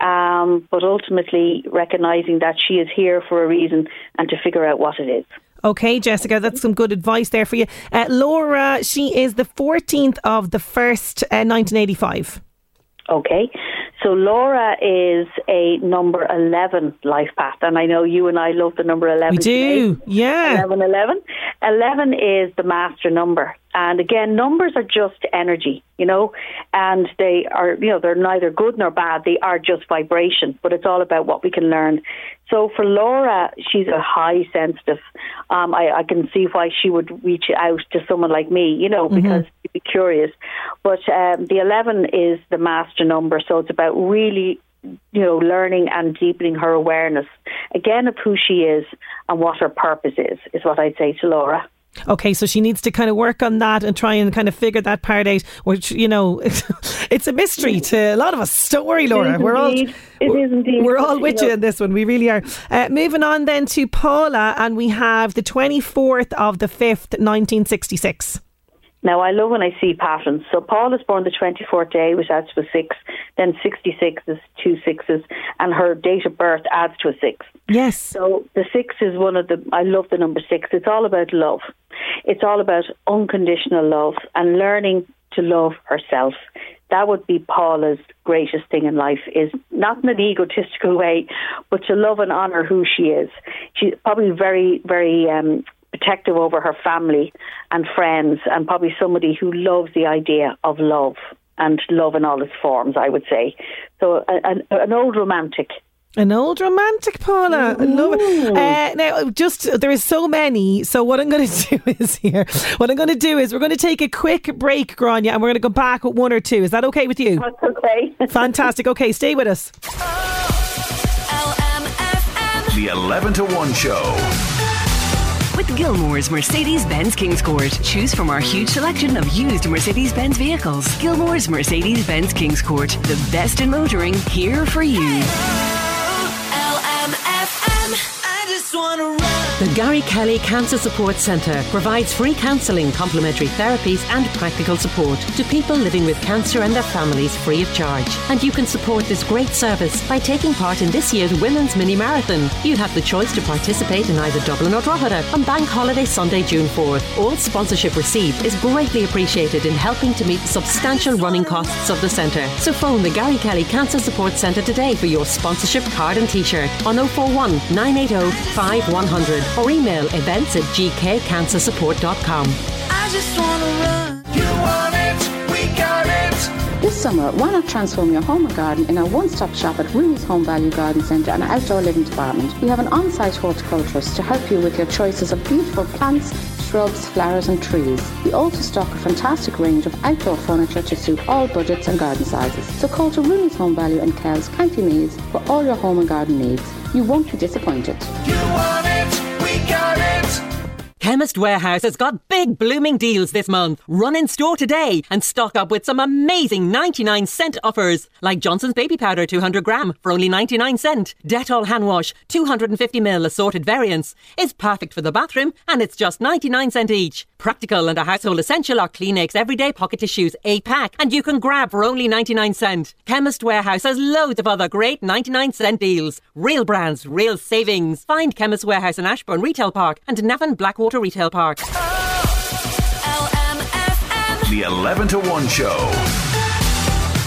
Um, but ultimately, recognising that she is here for a reason and to figure out what it is. Okay, Jessica, that's some good advice there for you. Uh, Laura, she is the 14th of the 1st, uh, 1985. Okay. So Laura is a number 11 life path. And I know you and I love the number 11. We do, today. yeah. 11, 11. 11 is the master number. And again, numbers are just energy, you know, and they are, you know, they're neither good nor bad. They are just vibration, but it's all about what we can learn. So for Laura, she's a high sensitive. Um, I, I can see why she would reach out to someone like me, you know, because she'd be curious. But um, the 11 is the master number, so it's about really you know, learning and deepening her awareness again of who she is and what her purpose is, is what I'd say to Laura. Okay, so she needs to kind of work on that and try and kind of figure that part out, which, you know, [laughs] it's a mystery to a lot of us. Don't worry, Laura. we're all indeed. It is indeed. We're all with you in this one. We really are. Uh, moving on then to Paula, and we have the 24th of the 5th, 1966. Now, I love when I see patterns. So, Paul is born the 24th day, which adds to a six. Then 66 is two sixes, and her date of birth adds to a six. Yes. So, the six is one of the, I love the number six. It's all about love. It's all about unconditional love and learning to love herself. That would be Paula's greatest thing in life is not in an egotistical way, but to love and honour who she is. She's probably very, very um, protective over her family and friends, and probably somebody who loves the idea of love and love in all its forms. I would say so. An, an old romantic. An old romantic, Paula. I love it. Uh, now, just there is so many. So what I'm going [laughs] to do is here. What I'm going to do is we're going to take a quick break, Grainne, and we're going to go back with one or two. Is that okay with you? That's okay. [laughs] Fantastic. Okay, stay with us. The 11 to 1 show. With Gilmore's Mercedes Benz Kings Court. Choose from our huge selection of used Mercedes Benz vehicles. Gilmore's Mercedes Benz Kings Court. The best in motoring here for you. The Gary Kelly Cancer Support Centre provides free counselling, complementary therapies, and practical support to people living with cancer and their families free of charge. And you can support this great service by taking part in this year's Women's Mini Marathon. You have the choice to participate in either Dublin or Drogheda on Bank Holiday Sunday, June 4th. All sponsorship received is greatly appreciated in helping to meet the substantial running costs of the centre. So phone the Gary Kelly Cancer Support Centre today for your sponsorship card and t-shirt on 041 980 5100 or email events at gkcancersupport.com. I just wanna run. You want it, we got it. This summer, why not transform your home or garden in our one-stop shop at Rooney's Home Value Garden Centre and Outdoor Living Department. We have an on-site horticulturist to help you with your choices of beautiful plants, shrubs, flowers and trees. We also stock a fantastic range of outdoor furniture to suit all budgets and garden sizes. So call to Rooney's Home Value in Kells, County Meath for all your home and garden needs. You won't be disappointed. You want it, we got it. Chemist Warehouse has got big blooming deals this month. Run in store today and stock up with some amazing 99 cent offers, like Johnson's baby powder 200 gram for only 99 cent. Dettol hand wash 250 ml assorted variants is perfect for the bathroom and it's just 99 cent each. Practical and a household essential are Kleenex everyday pocket tissues 8 pack and you can grab for only 99 cent. Chemist Warehouse has loads of other great 99 cent deals. Real brands, real savings. Find Chemist Warehouse in Ashburn Retail Park and Navan Blackwater Retail Park. The 11 to 1 show.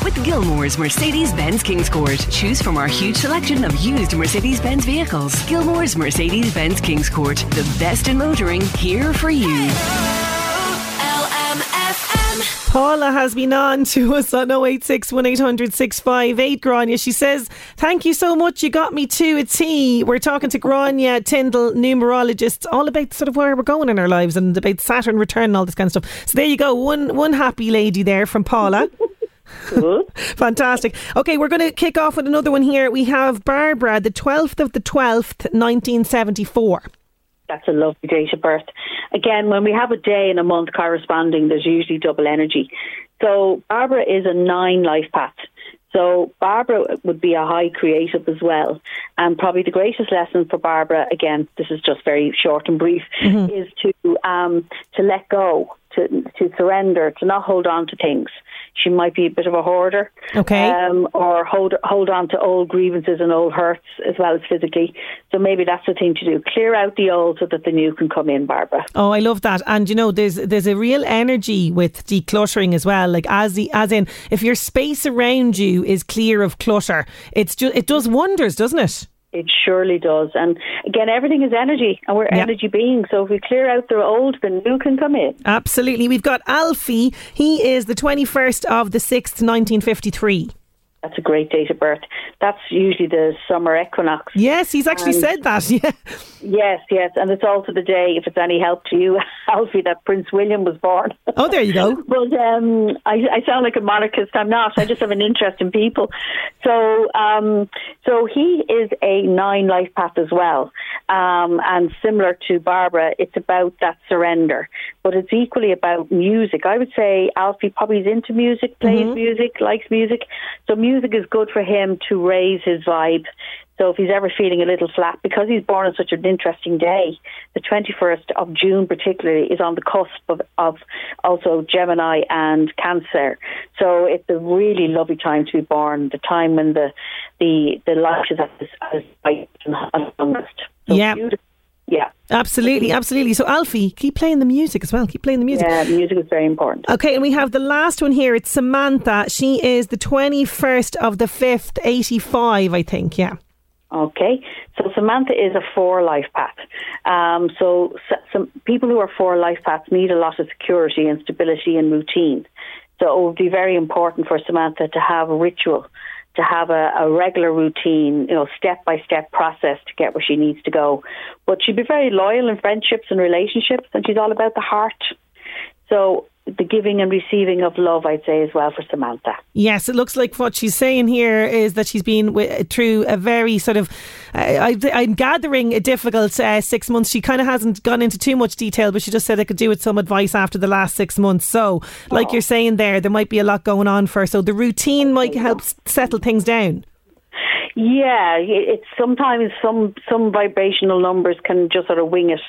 With Gilmore's Mercedes Benz Kings Court. Choose from our huge selection of used Mercedes Benz vehicles. Gilmore's Mercedes Benz Kings Court. The best in motoring, here for you. Paula has been on to us on 086 1800 658 Grainne. She says, Thank you so much. You got me to a T. We're talking to Grainne Tyndall, numerologists, all about sort of where we're going in our lives and about Saturn return and all this kind of stuff. So there you go. One one happy lady there from Paula. [laughs] [laughs] Fantastic. Okay, we're going to kick off with another one here. We have Barbara, the 12th of the 12th, 1974. That's a lovely date of birth. Again, when we have a day and a month corresponding, there's usually double energy. So Barbara is a nine life path. So Barbara would be a high creative as well. And probably the greatest lesson for Barbara, again, this is just very short and brief, is to um, to let go, to to surrender, to not hold on to things. She might be a bit of a hoarder, Okay. um, or hold hold on to old grievances and old hurts as well as physically. So maybe that's the thing to do: clear out the old so that the new can come in. Barbara. Oh, I love that. And you know, there's there's a real energy with decluttering as well. Like as the as in, if your space around you is clear of clutter, it's just it does wonders, doesn't it? It surely does. And again, everything is energy, and we're energy beings. So if we clear out the old, the new can come in. Absolutely. We've got Alfie. He is the twenty first of the sixth, nineteen fifty three. That's a great date of birth. That's usually the summer equinox. Yes, he's actually And- said that. [laughs] Yeah. Yes, yes, and it's also the day, if it's any help to you, [laughs] Alfie, that Prince William was born. Oh, there you go. [laughs] But um, I, I sound like a monarchist. I'm not. I just have an interest in people. So, um, so he is a nine life path as well, um, and similar to Barbara, it's about that surrender. But it's equally about music. I would say Alfie probably is into music, plays Mhm. music, likes music. So music is good for him to raise his vibe. So if he's ever feeling a little flat, because he's born on such an interesting day, the 21st of June particularly is on the cusp of, of also Gemini and Cancer. So it's a really lovely time to be born, the time when the the, the light is at its, and longest. So Yeah. beautiful. Yeah. Absolutely, absolutely. So Alfie, keep playing the music as well. Keep playing the music. Yeah, music is very important. Okay, and we have the last one here. It's Samantha. She is the 21st of the 5th, 85, I think. Yeah. Okay, so Samantha is a four life path. Um, so some people who are four life paths need a lot of security and stability and routine. So it would be very important for Samantha to have a ritual, to have a, a regular routine, you know, step by step process to get where she needs to go. But she'd be very loyal in friendships and relationships, and she's all about the heart. So the giving and receiving of love, I'd say, as well for Samantha. Yes, it looks like what she's saying here is that she's been through a very sort of, uh, I, I'm gathering a difficult uh, six months. She kind of hasn't gone into too much detail, but she just said I could do with some advice after the last six months. So, like you're saying there, there might be a lot going on for her. So the routine might help settle things down. Yeah, it's sometimes some some vibrational numbers can just sort of wing it,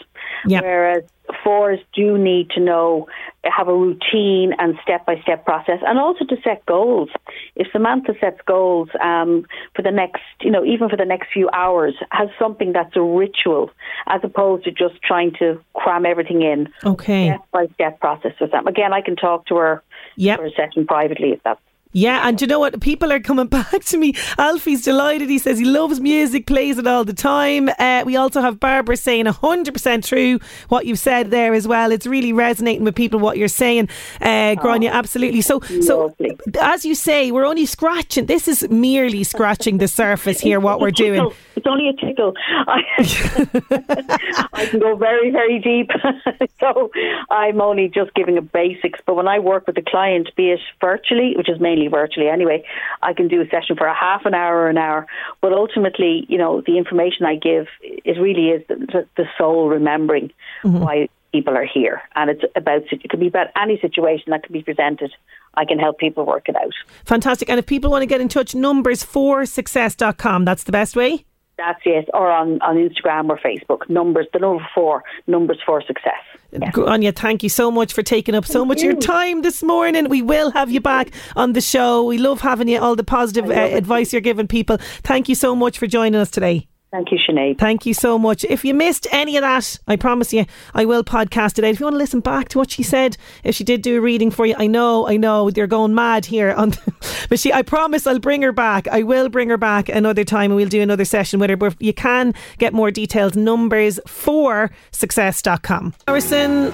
Yeah. whereas fours do need to know have a routine and step by step process, and also to set goals. If Samantha sets goals um, for the next, you know, even for the next few hours, has something that's a ritual as opposed to just trying to cram everything in. Okay. Step by step process with them. Again, I can talk to her Yep. for a session privately if that's Yeah, and do you know what? People are coming [laughs] back to me. Alfie's delighted. He says he loves music, plays it all the time. Uh, we also have Barbara saying 100% true what you've said there as well. It's really resonating with people what you're saying, uh, Grainne. Absolutely. So, so as you say, we're only scratching. This is merely scratching the surface here. What we're doing. It's only a tickle. I, [laughs] I can go very, very deep. [laughs] so I'm only just giving a basics. But when I work with a client, be it virtually, which is mainly virtually anyway, I can do a session for a half an hour or an hour. But ultimately, you know, the information I give, it really is the, the, soul remembering mm-hmm. why people are here. And it's about, it could be about any situation that can be presented. I can help people work it out. Fantastic. And if people want to get in touch, numbers for success.com, that's the best way? That's it, or on, on Instagram or Facebook. Numbers, the number four, numbers for success. Yeah. Anya, thank you so much for taking up so Thank much of your time this morning. We will have you back on the show. We love having you, all the positive uh, advice you're giving people. Thank you so much for joining us today. Thank you, Sinead. Thank you so much. If you missed any of that, I promise you, I will podcast it out. If you want to listen back to what she said, if she did do a reading for you, I know, I know, they're going mad here. On, [laughs] but she, I promise, I'll bring her back. I will bring her back another time, and we'll do another session with her. But you can get more details. Numbers for success.com. Harrison.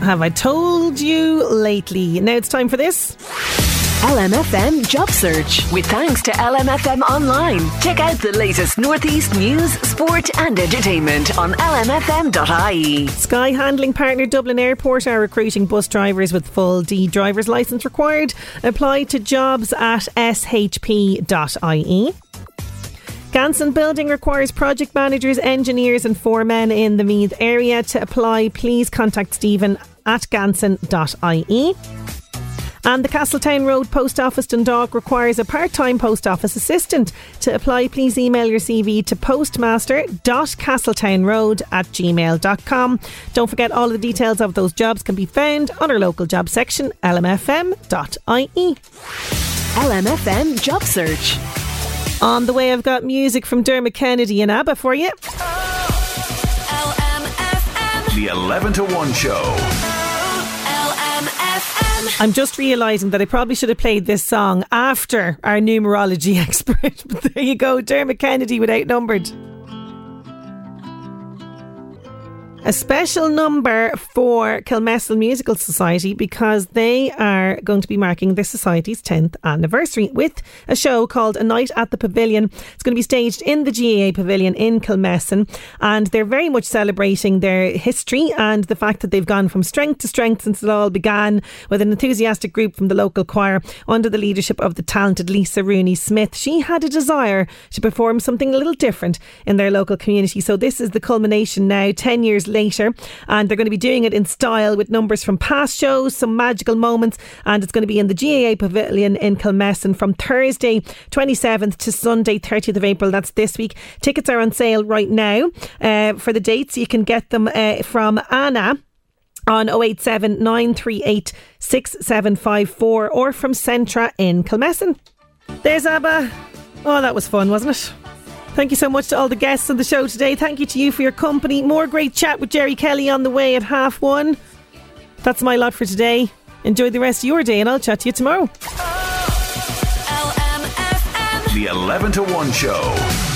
Have I told you lately? Now it's time for this. LMFM Job Search. With thanks to LMFM Online. Check out the latest Northeast news, sport, and entertainment on lmfm.ie. Sky handling partner Dublin Airport are recruiting bus drivers with full D driver's licence required. Apply to jobs at shp.ie. Ganson Building requires project managers, engineers, and foremen in the Meath area. To apply, please contact Stephen at ganson.ie. And the Castletown Road Post Office Dundalk requires a part time post office assistant. To apply, please email your CV to postmaster.castletownroad at gmail.com. Don't forget, all of the details of those jobs can be found on our local job section, lmfm.ie. LMFM Job Search. On the way, I've got music from Dermot Kennedy and ABBA for you. The 11 to 1 show. I'm just realising that I probably should have played this song after our numerology [laughs] expert. But there you go, Dermot Kennedy with Outnumbered. A special number for Kilmessan Musical Society because they are going to be marking the Society's 10th anniversary with a show called A Night at the Pavilion. It's going to be staged in the GAA Pavilion in Kilmessan and they're very much celebrating their history and the fact that they've gone from strength to strength since it all began with an enthusiastic group from the local choir under the leadership of the talented Lisa Rooney Smith. She had a desire to perform something a little different in their local community. So this is the culmination now, 10 years later, and they're going to be doing it in style with numbers from past shows, some magical moments, and it's going to be in the GAA Pavilion in Kilmessan from Thursday 27th to Sunday 30th of April. That's this week. Tickets are on sale right now uh, for the dates. You can get them uh, from Anna on 087 938 6754 or from Centra in Kilmessan. There's ABBA. Oh, that was fun, wasn't it? Thank you so much to all the guests on the show today. Thank you to you for your company. More great chat with Jerry Kelly on the way at half one. That's my lot for today. Enjoy the rest of your day, and I'll chat to you tomorrow. The 11 to 1 show. LMFM.